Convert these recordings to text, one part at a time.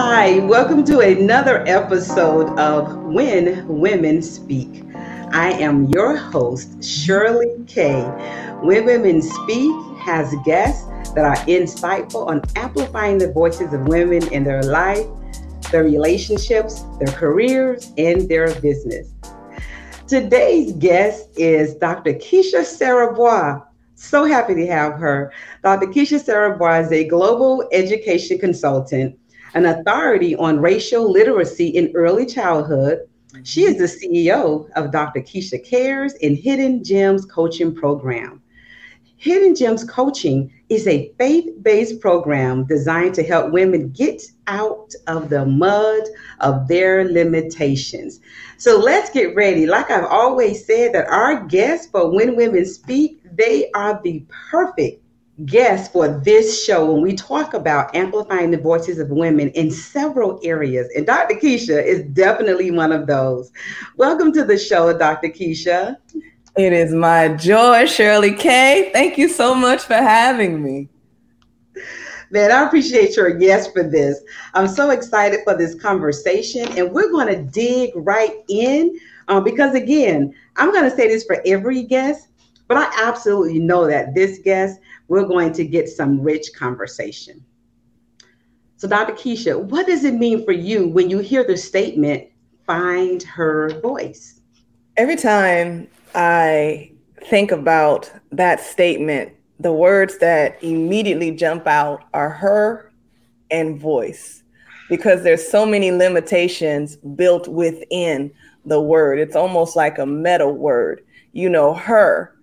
Hi, welcome to another episode of When Women Speak. I am your host, Shirley Kay. When Women Speak has guests that are insightful on amplifying the voices of women in their life, their relationships, their careers, and their business. Today's guest is Dr. Keisha Siriboe. So happy to have her. Dr. Keisha Siriboe is a global education consultant, an authority on racial literacy in early childhood. She is the CEO of Dr. Keisha Cares and Hidden Gems Coaching Program. Hidden Gems Coaching is a faith based program designed to help women get out of the mud of their limitations. So let's get ready. Like I've always said, that our guests for When Women Speak, they are the perfect guests for this show when we talk about amplifying the voices of women in several areas. And Dr. Keisha is definitely one of those. Welcome to the show, Dr. Keisha. It is my joy, Shirley Kay. Thank you so much for having me. Man, I appreciate your yes for this. I'm so excited for this conversation, and we're going to dig right in um, because, again, I'm going to say this for every guest, but I absolutely know that this guest, we're going to get some rich conversation. So, Dr. Keisha, what does it mean for you when you hear the statement, find her voice? Every time I think about that statement, the words that immediately jump out are her and voice because there's so many limitations built within the word. It's almost like a meta word. You know, her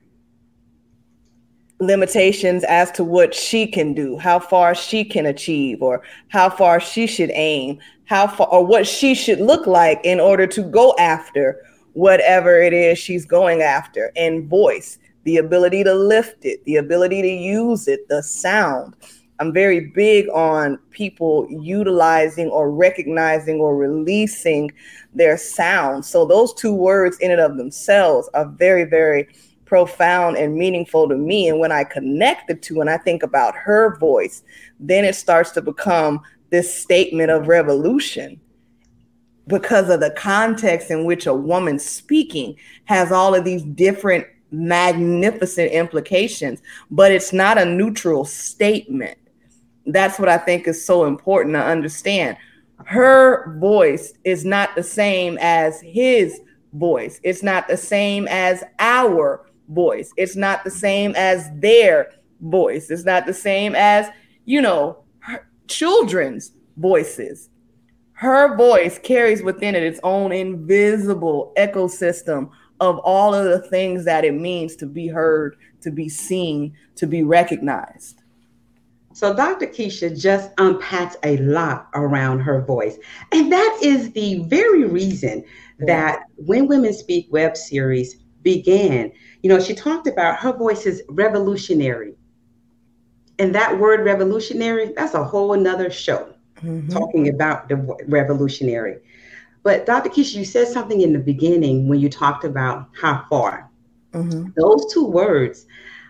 limitations as to what she can do, how far she can achieve, or how far she should aim, how far or what she should look like in order to go after whatever it is she's going after. And voice the ability to lift it the ability to use it the sound. I'm very big on people utilizing or recognizing or releasing their sound. So those two words in and of themselves are very very profound and meaningful to me and when i connect the two and i think about her voice then it starts to become this statement of revolution because of the context in which a woman speaking has all of these different magnificent implications, but it's not a neutral statement. That's what I think is so important to understand. Her voice is not the same as his voice, it's not the same as our voice, it's not the same as their voice, it's not the same as, you know, children's voices her voice carries within it its own invisible ecosystem of all of the things that it means to be heard, to be seen, to be recognized. So, Dr. Keisha just unpacks a lot around her voice. And that is the very reason that When Women Speak web series began. You know, she talked about her voice is revolutionary. And that word revolutionary, that's a whole nother show mm-hmm. talking about the revolutionary. But Dr. Keisha, you said something in the beginning when you talked about how far. Mm-hmm. Those two words,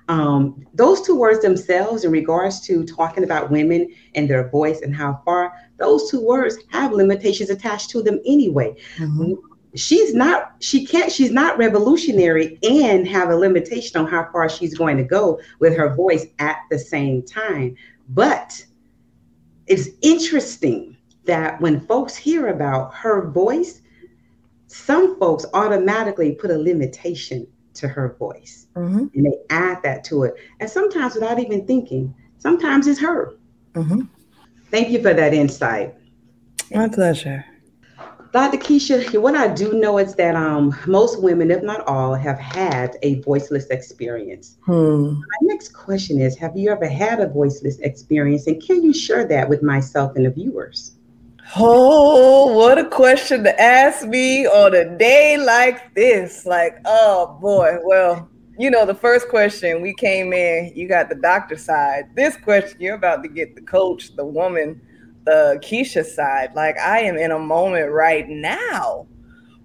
um, those two words themselves, in regards to talking about women and their voice and how far, those two words have limitations attached to them anyway. Mm-hmm. She's not, she can't, she's not revolutionary and have a limitation on how far she's going to go with her voice at the same time. But it's interesting that when folks hear about her voice, some folks automatically put a limitation to her voice mm-hmm. and they add that to it. And sometimes without even thinking, sometimes it's her. Mm-hmm. Thank you for that insight. My pleasure. Dr. Keisha, what I do know is that um, most women, if not all, have had a voiceless experience. Hmm. My next question is Have you ever had a voiceless experience? And can you share that with myself and the viewers? Oh, what a question to ask me on a day like this. Like, oh boy. Well, you know, the first question we came in, you got the doctor side. This question, you're about to get the coach, the woman the Keisha side. Like I am in a moment right now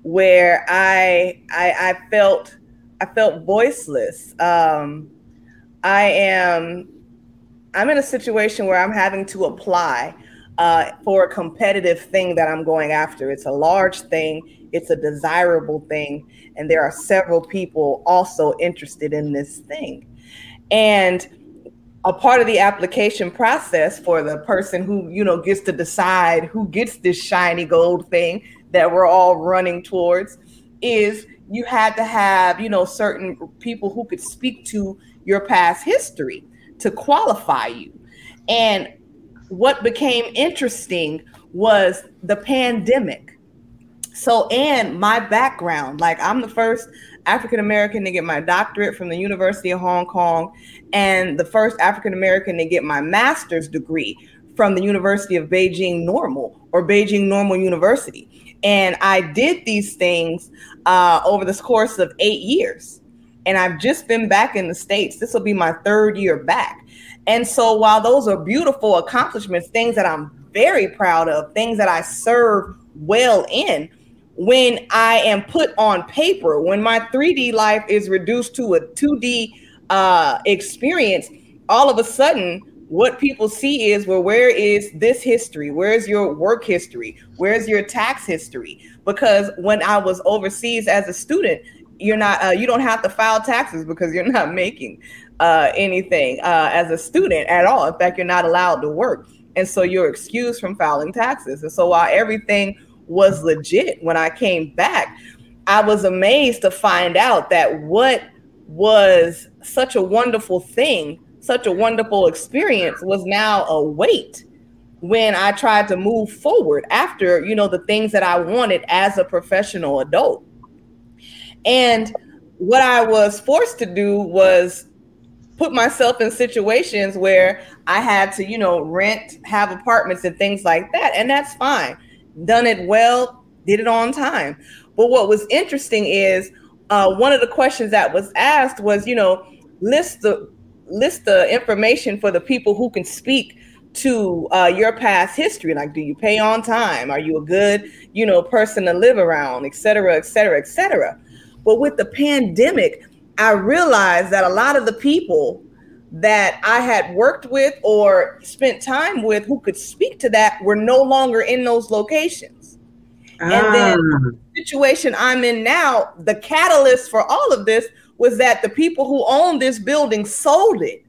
where I I, I felt I felt voiceless. Um, I am I'm in a situation where I'm having to apply uh, for a competitive thing that I'm going after. It's a large thing, it's a desirable thing, and there are several people also interested in this thing. And a part of the application process for the person who you know gets to decide who gets this shiny gold thing that we're all running towards is you had to have you know certain people who could speak to your past history to qualify you. And what became interesting was the pandemic. So and my background like i'm the first African American to get my doctorate from the University of Hong Kong, and the first African American to get my master's degree from the University of Beijing Normal or Beijing Normal University. And I did these things uh, over this course of eight years. And I've just been back in the States. This will be my third year back. And so while those are beautiful accomplishments, things that I'm very proud of, things that I serve well in, when I am put on paper, when my 3D life is reduced to a 2D uh, experience, all of a sudden, what people see is well, where is this history? Where's your work history? Where's your tax history? Because when I was overseas as a student, you're not, uh, you don't have to file taxes because you're not making uh, anything uh, as a student at all. In fact, you're not allowed to work. And so you're excused from filing taxes. And so while everything was legit when I came back, I was amazed to find out that what was such a wonderful thing, such a wonderful experience was now a weight when I tried to move forward after, you know, the things that I wanted as a professional adult. And what I was forced to do was put myself in situations where I had to, you know, rent, have apartments and things like that. And that's fine done it well, did it on time. But what was interesting is uh, one of the questions that was asked was, you know, list the list the information for the people who can speak to uh, your past history. Like, do you pay on time? Are you a good, you know, person to live around, et cetera, et cetera, et cetera. But with the pandemic, I realized that a lot of the people that I had worked with or spent time with who could speak to that were no longer in those locations. Ah. And then the situation I'm in now, the catalyst for all of this was that the people who own this building sold it.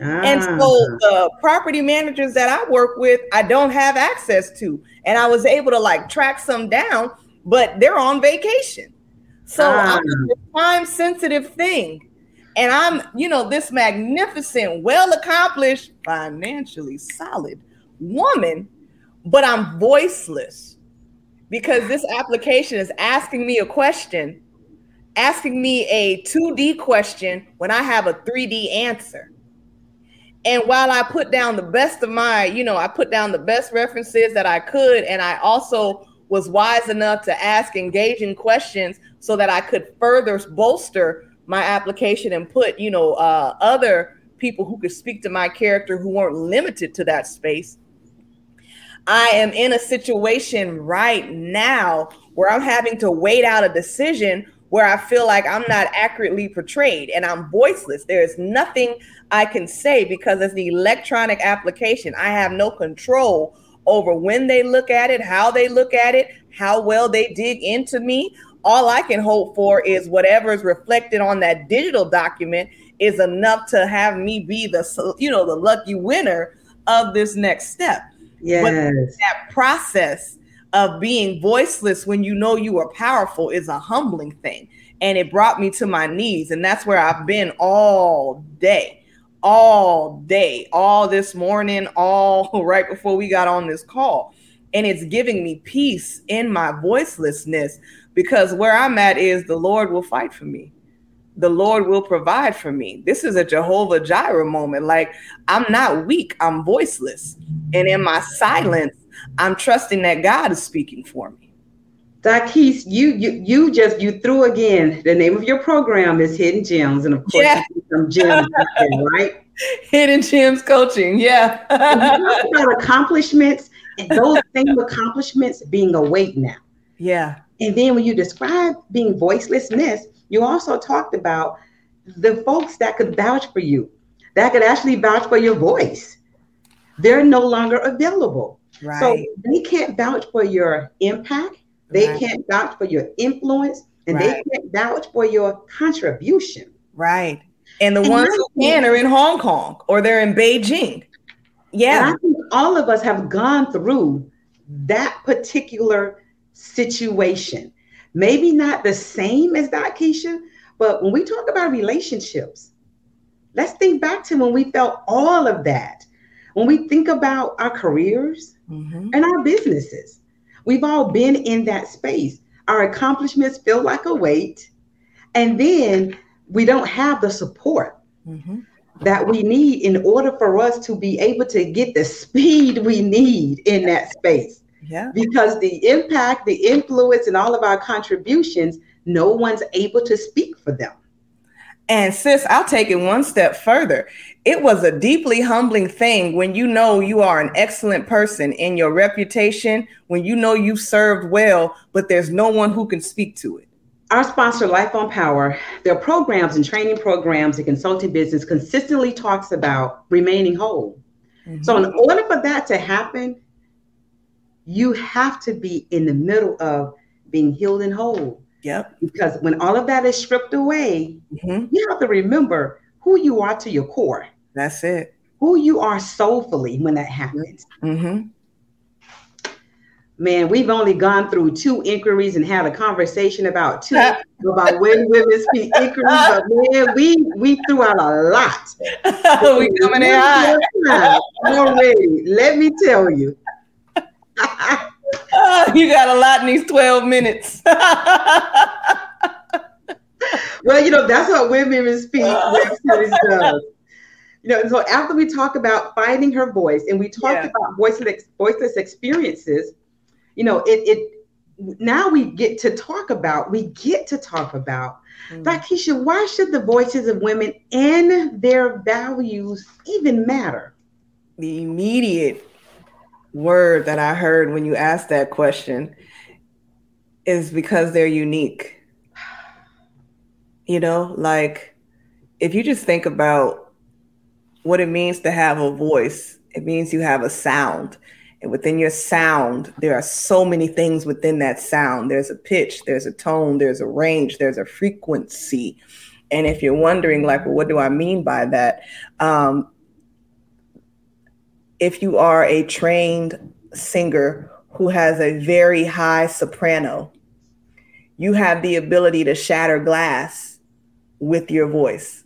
Ah. And so the property managers that I work with, I don't have access to. And I was able to like track some down, but they're on vacation. So ah. I'm a time sensitive thing and I'm, you know, this magnificent, well accomplished, financially solid woman, but I'm voiceless because this application is asking me a question, asking me a 2D question when I have a 3D answer. And while I put down the best of my, you know, I put down the best references that I could, and I also was wise enough to ask engaging questions so that I could further bolster my application and put, you know, uh, other people who could speak to my character who weren't limited to that space. I am in a situation right now where I'm having to wait out a decision where I feel like I'm not accurately portrayed and I'm voiceless. There is nothing I can say because it's the electronic application. I have no control over when they look at it, how they look at it, how well they dig into me, all I can hope for is whatever is reflected on that digital document is enough to have me be the you know the lucky winner of this next step. Yes. But that process of being voiceless when you know you are powerful is a humbling thing. And it brought me to my knees. And that's where I've been all day, all day, all this morning, all right before we got on this call. And it's giving me peace in my voicelessness because where I'm at is the Lord will fight for me. The Lord will provide for me. This is a Jehovah Jireh moment. Like I'm not weak, I'm voiceless. And in my silence, I'm trusting that God is speaking for me. Dakis, you you you just you threw again. The name of your program is Hidden Gems, and of course, yeah. some gems, right? Hidden Gems Coaching, yeah. about accomplishments, and those same accomplishments being a weight now. Yeah. And then when you describe being voicelessness, you also talked about the folks that could vouch for you, that could actually vouch for your voice. they're no longer available. Right. So they can't vouch for your impact. They Right. can't vouch for your influence, and Right. they can't vouch for your contribution. Right. And the And ones who can are in Hong Kong or they're in Beijing. Yeah. I think all of us have gone through that particular situation. Maybe not the same as that, Keisha, but when we talk about relationships, let's think back to when we felt all of that. When we think about our careers Mhm. and our businesses, we've all been in that space. Our accomplishments feel like a weight, and then we don't have the support Mhm. that we need in order for us to be able to get the speed we need in that space. Yeah. Because the impact, the influence, and all of our contributions, no one's able to speak for them. And sis, I'll take it one step further. It was a deeply humbling thing when you know you are an excellent person in your reputation, when you know you've served well, but there's no one who can speak to it. Our sponsor, Life on Power, their programs and training programs and consulting business consistently talks about remaining whole. Mm-hmm. So, in order for that to happen, you have to be in the middle of being healed and whole. Yep. Because when all of that is stripped away, Mhm. you have to remember who you are to your core, That's it. who you are soulfully when that happens. hmm Man, we've only gone through two inquiries and had a conversation about two about when women speak inquiries, but man, we we threw out a lot. we coming in hot. Already, let me tell you. Oh, you got a lot in these 12 minutes. Well, you know, that's what Women Speak web series does. You know, and so after we talk about finding her voice and we talked Yeah. about voiceless, voiceless experiences, you know, it, it now we get to talk about, we get to talk about, mm. Keisha, why should the voices of women and their values even matter? the immediate word that I heard when you asked that question is because they're unique. You know, like if you just think about what it means to have a voice, it means you have a sound. And within your sound, there are so many things within that sound. There's a pitch, there's a tone, there's a range, there's a frequency. And if you're wondering, like, well, what do I mean by that? Um, if you are a trained singer who has a very high soprano, you have the ability to shatter glass with your voice.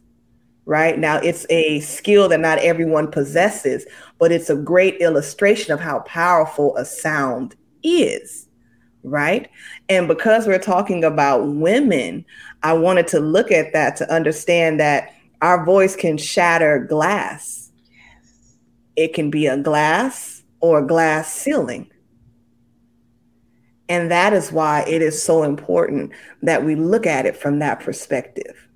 Right now, it's a skill that not everyone possesses, but it's a great illustration of how powerful a sound is. Right. And because we're talking about women, I wanted to look at that to understand that our voice can shatter glass it can be a glass or a glass ceiling. And that is why it is so important that we look at it from that perspective.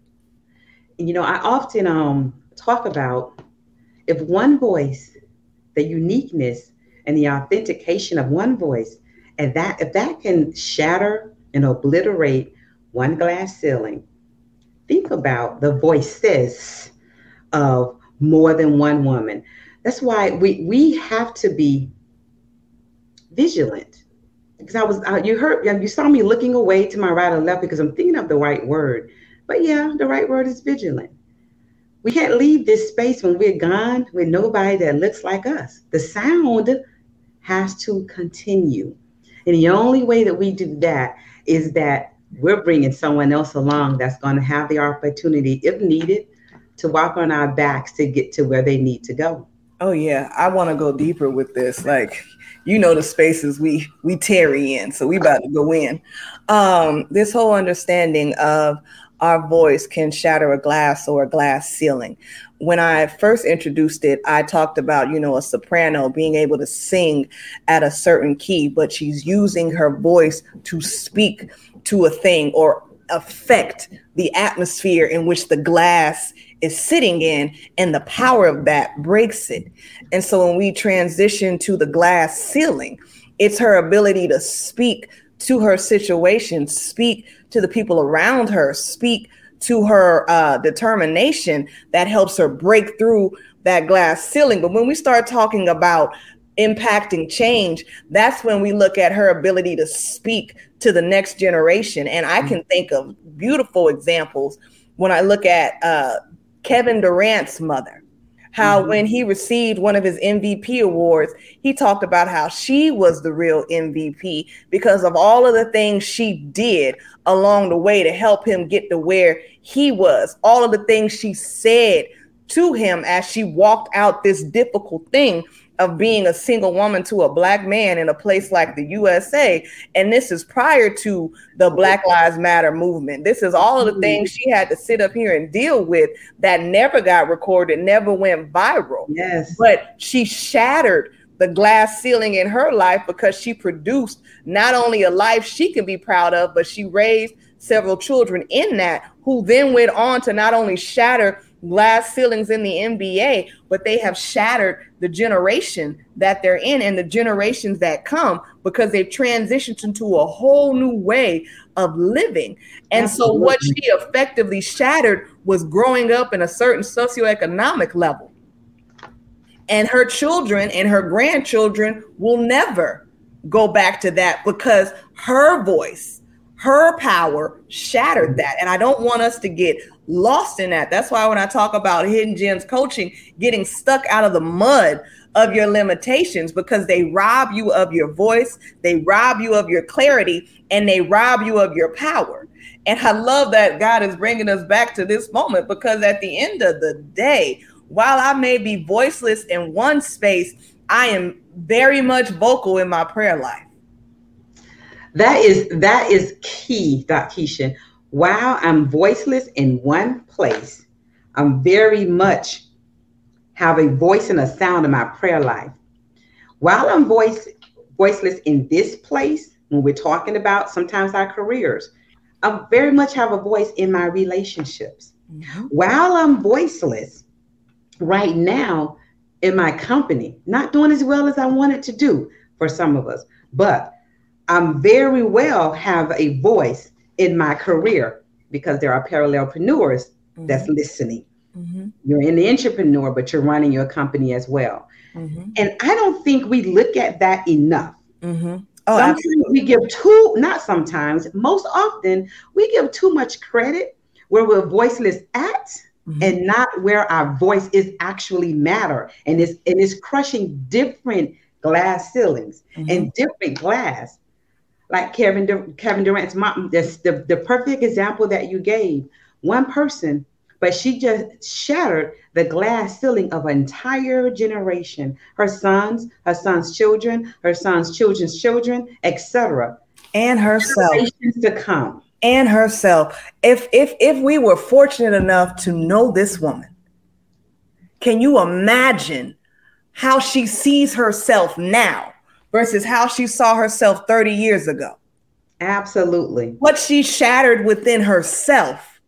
You know, I often um, talk about if one voice, the uniqueness and the authentication of one voice, and that if that can shatter and obliterate one glass ceiling, think about the voices of more than one woman. That's why we we have to be vigilant. Because I was uh, you heard you saw me looking away to my right or left because I'm thinking of the right word. But yeah, the right word is vigilant. We can't leave this space when we're gone with nobody that looks like us. The sound has to continue. And the only way that we do that is that we're bringing someone else along that's going to have the opportunity, if needed, to walk on our backs to get to where they need to go. Oh yeah, I want to go deeper with this. Like, you know, the spaces we we tarry in, so we about to go in. Um, this whole understanding of our voice can shatter a glass or a glass ceiling. When I first introduced it, I talked about, you know, a soprano being able to sing at a certain key, but she's using her voice to speak to a thing or affect the atmosphere in which the glass is sitting in, and the power of that breaks it. And so when we transition to the glass ceiling, it's her ability to speak to her situation, speak to the people around her, speak to her uh, determination that helps her break through that glass ceiling. But when we start talking about impacting change, that's when we look at her ability to speak to the next generation. And I can think of beautiful examples when I look at uh, Kevin Durant's mother. How mm-hmm. when he received one of his MVP awards, he talked about how she was the real MVP because of all of the things she did along the way to help him get to where he was. All of the things she said to him as she walked out this difficult thing of being a single woman to a black man in a place like the USA. And this is prior to the Black Lives Matter movement. This is all of the mm-hmm. things she had to sit up here and deal with that never got recorded, never went viral. Yes. But she shattered the glass ceiling in her life because she produced not only a life she can be proud of, but she raised several children in that who then went on to not only shatter glass ceilings in the NBA, but they have shattered the generation that they're in and the generations that come because they've transitioned into a whole new way of living. And Absolutely. so, what she effectively shattered was growing up in a certain socioeconomic level. And her children and her grandchildren will never go back to that because her voice her power shattered that. And I don't want us to get lost in that. That's why when I talk about hidden gems coaching, getting stuck out of the mud of your limitations because they rob you of your voice, they rob you of your clarity, and they rob you of your power. And I love that God is bringing us back to this moment because at the end of the day, while I may be voiceless in one space, I am very much vocal in my prayer life. That is that is key, Dr. Keisha. While I'm voiceless in one place, I'm very much have a voice and a sound in my prayer life. While I'm voice voiceless in this place, when we're talking about sometimes our careers, I very much have a voice in my relationships. Mm-hmm. While I'm voiceless right now in my company, not doing as well as I wanted to do for some of us, but I'm very well have a voice in my career because there are parallelpreneurs mm-hmm. that's listening. Mm-hmm. You're in the entrepreneur, but you're running your company as well. Mm-hmm. And I don't think we look at that enough. Mm-hmm. Oh, sometimes absolutely. we give too, not sometimes, most often we give too much credit where we're voiceless at mm-hmm. and not where our voice is actually matter and is and is crushing different glass ceilings and mm-hmm. different glass like Kevin Kevin Durant's mom. That's the, the perfect example that you gave. One person, but she just shattered the glass ceiling of an entire generation. Her sons, her sons' children, her sons' children's children, etc. And herself. to come. And herself. If if if we were fortunate enough to know this woman, can you imagine how she sees herself now? Versus how she saw herself 30 years ago. Absolutely. What she shattered within herself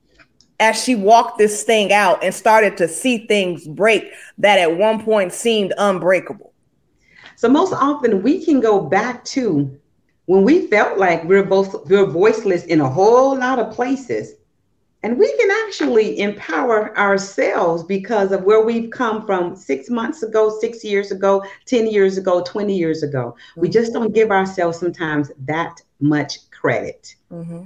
as she walked this thing out and started to see things break that at one point seemed unbreakable. So most often we can go back to when we felt like we're both we're voiceless in a whole lot of places and we can actually empower ourselves because of where we've come from six months ago, six years ago, 10 years ago, 20 years ago. Mm-hmm. We just don't give ourselves sometimes that much credit. Mm-hmm.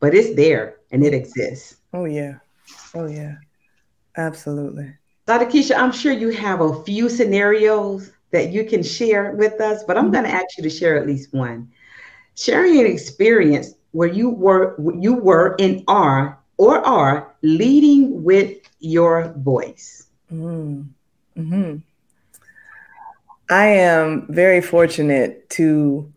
But it's there and it exists. Oh, yeah. Oh, yeah. Absolutely. Dr. Keisha, I'm sure you have a few scenarios that you can share with us, but I'm mm-hmm. going to ask you to share at least one. Sharing an experience where you were you were and are or are leading with your voice. Mm-hmm. mm-hmm. I am very fortunate to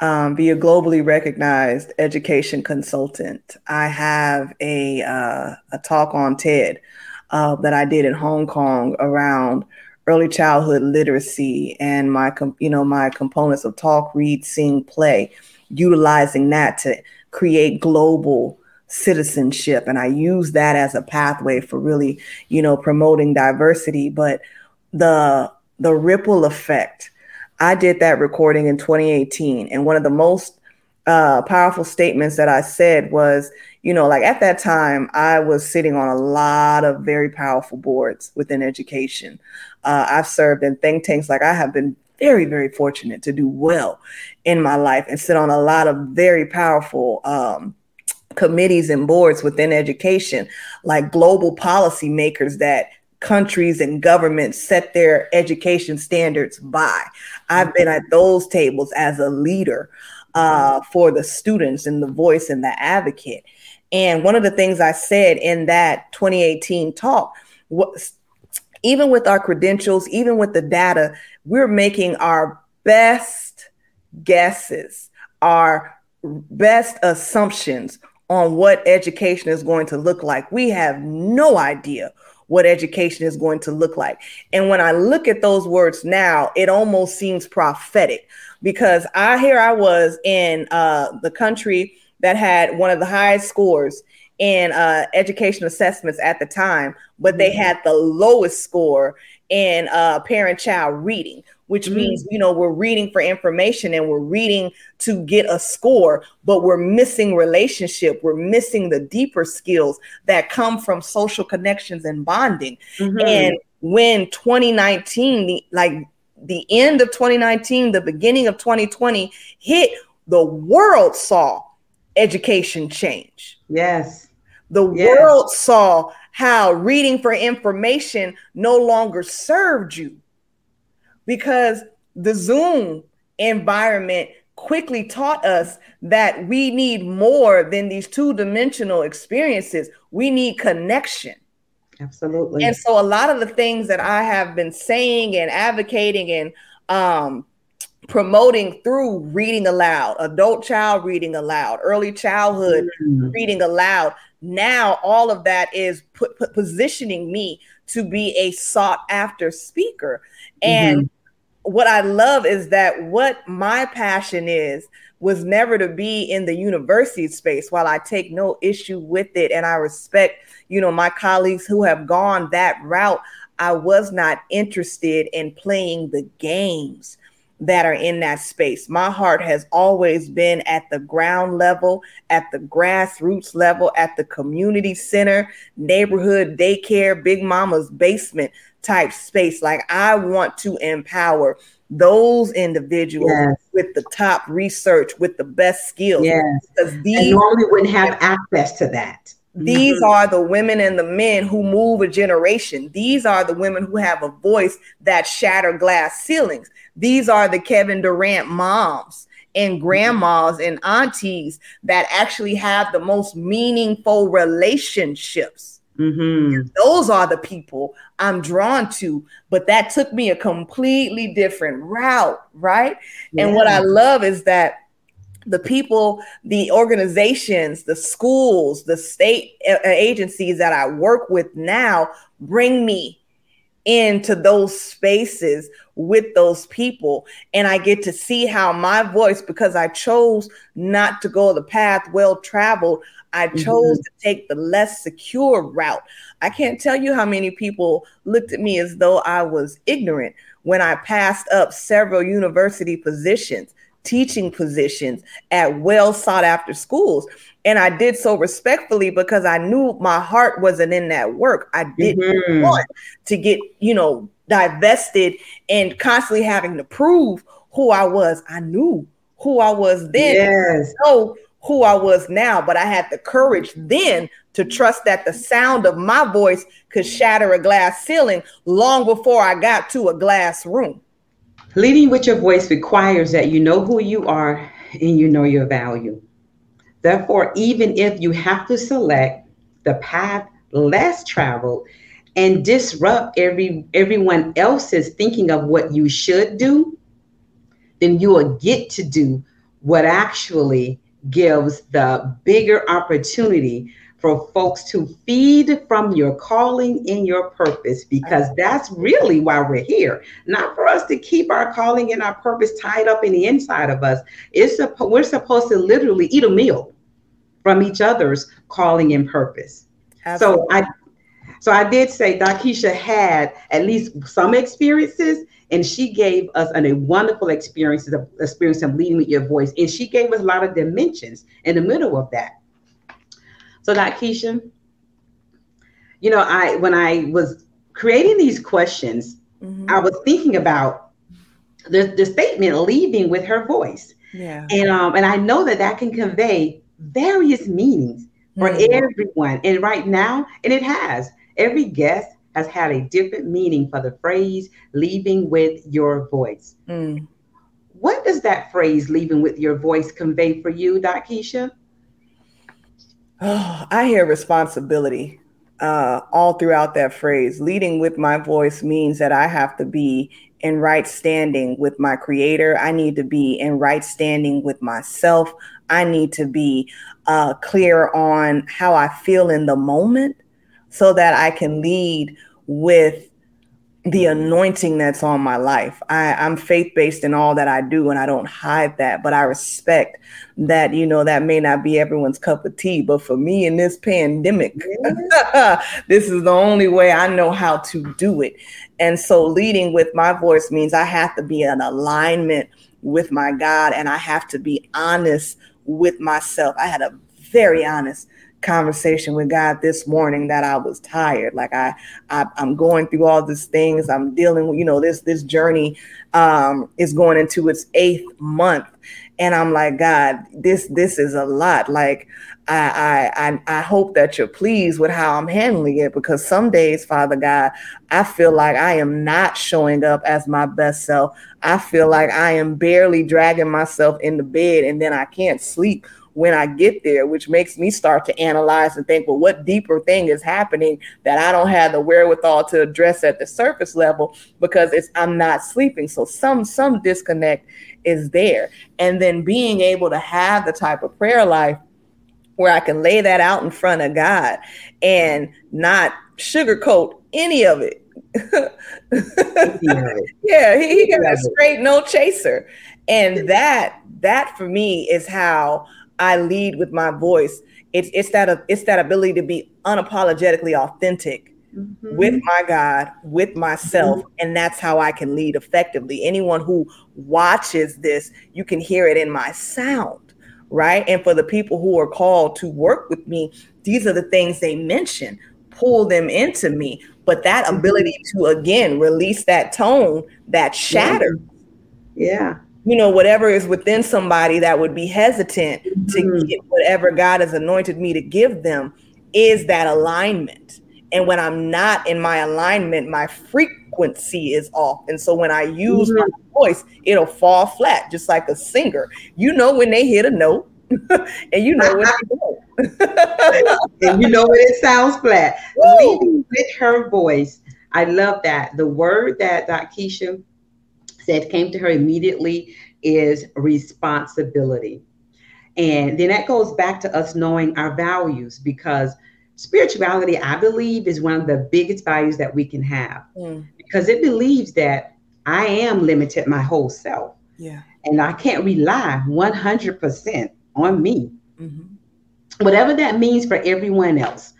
um, be a globally recognized education consultant. I have a uh, a talk on TED uh, that I did in Hong Kong around early childhood literacy and my com- you know my components of talk, read, sing, play, utilizing that to create global citizenship. And i use that as a pathway for really you know promoting diversity. But the the ripple effect i did that recording in 2018 and one of the most uh, powerful statements that i said was you know, like at that time, I was sitting on a lot of very powerful boards within education. Uh, I've served in think tanks, like I have been very, very fortunate to do well in my life and sit on a lot of very powerful um, committees and boards within education, like global policy makers that countries and governments set their education standards by. I've been at those tables as a leader uh, for the students and the voice and the advocate. And one of the things I said in that 2018 talk was even with our credentials, even with the data, we're making our best guesses, our best assumptions on what education is going to look like. We have no idea what education is going to look like. And when I look at those words now, it almost seems prophetic because I here I was in uh, the country that had one of the highest scores in uh, education assessments at the time, but they mm-hmm. had the lowest score in uh, parent child reading, which mm-hmm. means, you know, we're reading for information and we're reading to get a score, but we're missing relationship. We're missing the deeper skills that come from social connections and bonding. Mm-hmm. And when 2019, the, like the end of 2019, the beginning of 2020 hit, the world saw education change. Yes. The yes. world saw how reading for information no longer served you because the Zoom environment quickly taught us that we need more than these two dimensional experiences. We need connection. Absolutely. And so a lot of the things that I have been saying and advocating and um, promoting through reading aloud, adult child reading aloud, early childhood mm-hmm. reading aloud. Now, all of that is put, put, positioning me to be a sought after speaker. And mm-hmm. what I love is that what my passion is was never to be in the university space while I take no issue with it and I respect, you know, my colleagues who have gone that route. I was not interested in playing the games that are in that space. My heart has always been at the ground level, at the grassroots level, at the community center, neighborhood daycare, big mama's basement type space. Like I want to empower those individuals yes. with the top research, with the best skills. Yes. Because these normally wouldn't have access to that. These mm-hmm. are the women and the men who move a generation. These are the women who have a voice that shatter glass ceilings. These are the Kevin Durant moms and grandmas and aunties that actually have the most meaningful relationships. Mm-hmm. Those are the people I'm drawn to, but that took me a completely different route, right? Yeah. And what I love is that the people, the organizations, the schools, the state agencies that I work with now bring me into those spaces with those people. And I get to see how my voice, because I chose not to go the path well traveled, I chose mm-hmm. to take the less secure route. I can't tell you how many people looked at me as though I was ignorant when I passed up several university positions teaching positions at well sought after schools. And I did so respectfully because I knew my heart wasn't in that work. I didn't mm-hmm. want to get, you know, divested and constantly having to prove who I was. I knew who I was then. Yes. So who I was now, but I had the courage then to trust that the sound of my voice could shatter a glass ceiling long before I got to a glass room. Leading with your voice requires that you know who you are and you know your value. Therefore, even if you have to select the path less traveled and disrupt every everyone else's thinking of what you should do, then you will get to do what actually gives the bigger opportunity for folks to feed from your calling and your purpose because that's really why we're here. Not for us to keep our calling and our purpose tied up in the inside of us. It's a, we're supposed to literally eat a meal from each other's calling and purpose. Absolutely. so i so i did say Darkeisha had at least some experiences and she gave us an, a wonderful experience of experience of leading with your voice and she gave us a lot of dimensions in the middle of that So, Keisha, you know, I when I was creating these questions, mm-hmm. I was thinking about the, the statement leaving with her voice. Yeah. And um and I know that that can convey various meanings for mm-hmm. everyone. And right now, and it has. Every guest has had a different meaning for the phrase leaving with your voice. Mm. What does that phrase leaving with your voice convey for you, Doc Keisha? Oh, I hear responsibility uh, all throughout that phrase. Leading with my voice means that I have to be in right standing with my creator. I need to be in right standing with myself. I need to be uh, clear on how I feel in the moment so that I can lead with the anointing that's on my life. I, I'm faith based in all that I do, and I don't hide that. But I respect that, you know, that may not be everyone's cup of tea. But for me in this pandemic, this is the only way I know how to do it. And so leading with my voice means I have to be in alignment with my God and I have to be honest with myself. I had a very honest conversation with God this morning that I was tired. Like I, I am going through all these things. I'm dealing with, you know, this this journey um, is going into its eighth month, and I'm like, God, this this is a lot. Like I I I, I hope that you're pleased with how I'm handling it because some days, Father God, I feel like I am not showing up as my best self. I feel like I am barely dragging myself in the bed, and then I can't sleep when I get there, which makes me start to analyze and think, well, what deeper thing is happening that I don't have the wherewithal to address at the surface level because it's I'm not sleeping. So some some disconnect is there. And then being able to have the type of prayer life where I can lay that out in front of God and not sugarcoat any of it. yeah, he, he got a straight no chaser. And that that for me is how I lead with my voice. It's it's that it's that ability to be unapologetically authentic mm-hmm. with my God, with myself, mm-hmm. and that's how I can lead effectively. Anyone who watches this, you can hear it in my sound, right? And for the people who are called to work with me, these are the things they mention. Pull them into me, but that mm-hmm. ability to again release that tone that shatters. Yeah you know, whatever is within somebody that would be hesitant mm-hmm. to get whatever God has anointed me to give them is that alignment. And when I'm not in my alignment, my frequency is off. And so when I use mm-hmm. my voice, it'll fall flat, just like a singer. You know when they hit a note, and you know when and you know when it sounds flat. Leading with her voice. I love that. The word that Dr. Keisha said came to her immediately is responsibility. And then that goes back to us knowing our values because spirituality, I believe, is one of the biggest values that we can have mm. because it believes that I am limited my whole self. Yeah. And I can't rely 100% on me. Mm-hmm. Whatever that means for everyone else.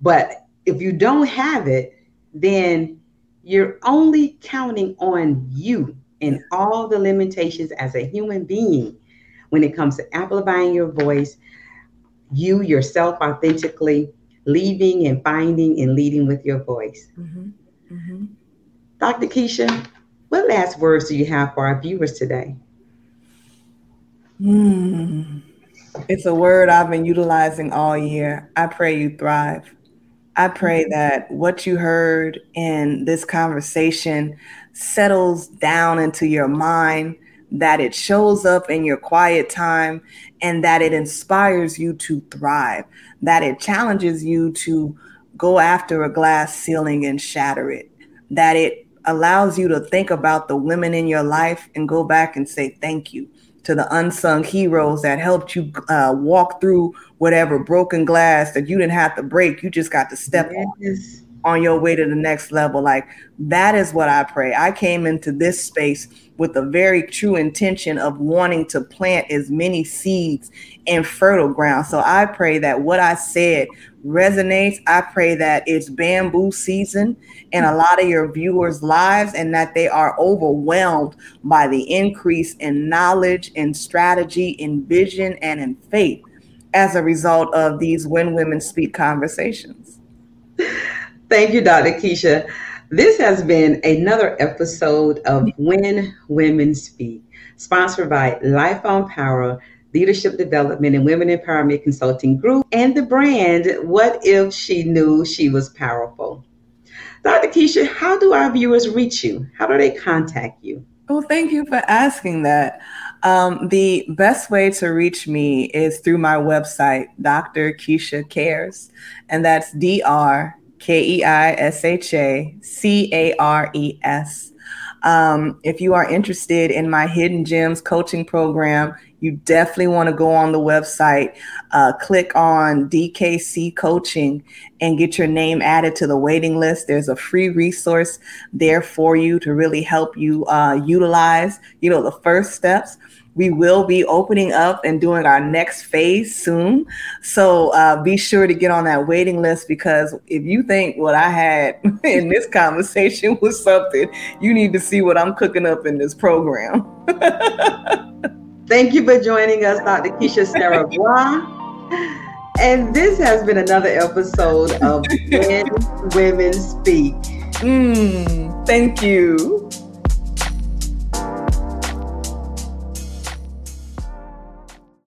But if you don't have it, then you're only counting on you and all the limitations as a human being when it comes to amplifying your voice, you yourself authentically leaving and finding and leading with your voice. Mm-hmm. Mm-hmm. Dr. Keisha, what last words do you have for our viewers today? Mm. It's a word I've been utilizing all year. I pray you thrive. I pray mm-hmm. that what you heard in this conversation settles down into your mind, that it shows up in your quiet time, and that it inspires you to thrive, that it challenges you to go after a glass ceiling and shatter it, that it allows you to think about the women in your life and go back and say thank you to the unsung heroes that helped you uh, walk through whatever broken glass that you didn't have to break. You just got to step yes. on, on your way to the next level. Like that is what I pray. I came into this space with a very true intention of wanting to plant as many seeds in fertile ground. So I pray that what I said resonates. I pray that it's bamboo season in a lot of your viewers' lives and that they are overwhelmed by the increase in knowledge, in strategy, in vision, and in faith as a result of these When Women Speak conversations. Thank you, Dr. Keisha. This has been another episode of When Women Speak, sponsored by Life on Power Leadership Development and Women Empowerment Consulting Group and the brand What If She Knew She Was Powerful. Dr. Keisha, how do our viewers reach you? How do they contact you? Well, thank you for asking that. Um, the best way to reach me is through my website, Dr. Keisha Cares, and that's D R K E I S H A C A R E S. Um, if you are interested in my Hidden Gems coaching program, you definitely want to go on the website, uh, click on DKC Coaching, and get your name added to the waiting list. There's a free resource there for you to really help you uh, utilize, you know, the first steps. We will be opening up and doing our next phase soon. So uh, be sure to get on that waiting list because if you think what I had in this conversation was something, you need to see what I'm cooking up in this program. Thank you for joining us, Dr. Keisha Siriboe And this has been another episode of When Women Speak. Mm, thank you.